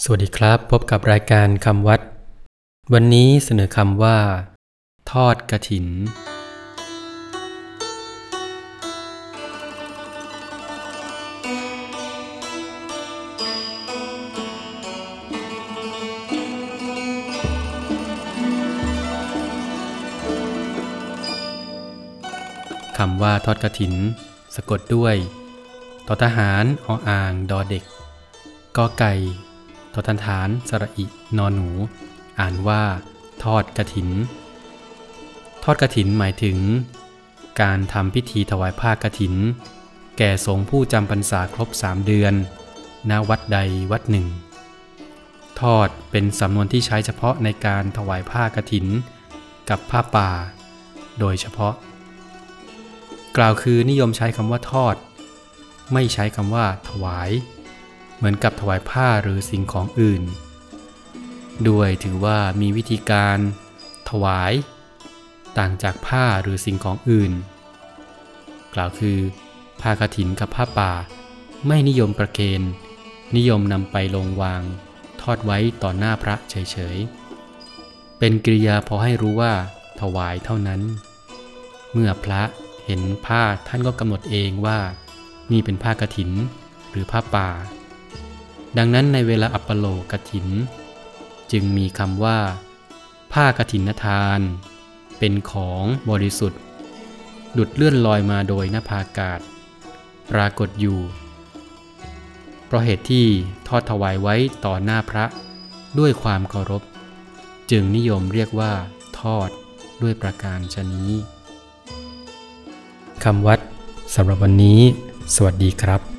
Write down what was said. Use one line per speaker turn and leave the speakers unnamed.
สวัสดีครับ พบกับรายการคำวัด วันนี้เสนอคำว่า ทอดกระถิน คำว่าทอดกระถิน สะกดด้วยทอทหารออ่าง ดอเด็กกอไก่ ทอทันฐานสระอินอนหนู อ่านว่า ทอดกระถิน ทอดกระถินหมายถึง การทำพิธีถวายผ้ากระถิน แก่สงฆ์ผู้จำพรรษาครบสามเดือน ณวัดใดวัดหนึ่ง ทอดเป็นสำนวนที่ใช้เฉพาะในการถวายผ้ากระถิน กับผ้าป่า โดยเฉพาะ กล่าวคือนิยมใช้คำว่าทอด ไม่ใช้คำว่าถวาย เหมือนกับถวายผ้าหรือสิ่งของอื่น ด้วยถือว่ามีวิธีการถวาย ต่างจากผ้าหรือสิ่งของอื่น กล่าวคือ ผ้ากฐินกับผ้าป่า ไม่นิยมประเคนนิยมนำไปลงวาง ทอดไว้ต่อหน้าพระเฉยๆ เป็นกริยาพอให้รู้ว่า ถวายเท่านั้น เมื่อพระเห็นผ้าท่านก็กำหนดเองว่า นี่เป็นผ้ากฐินหรือผ้าป่า ดังนั้นในเวลาอัปปโลกฐิน จึงมีคำว่า ผ้ากฐินทาน เป็นของบริสุทธิ์ ดุดเลื่อนลอยมาโดยนภาอากาศ ปรากฏอยู่ เพราะเหตุที่ทอดถวายไว้ต่อหน้าพระด้วยความเคารพ จึงนิยมเรียกว่า ทอดด้วยประการชนี้คำวัดสำหรับวันนี้ สวัสดีครับ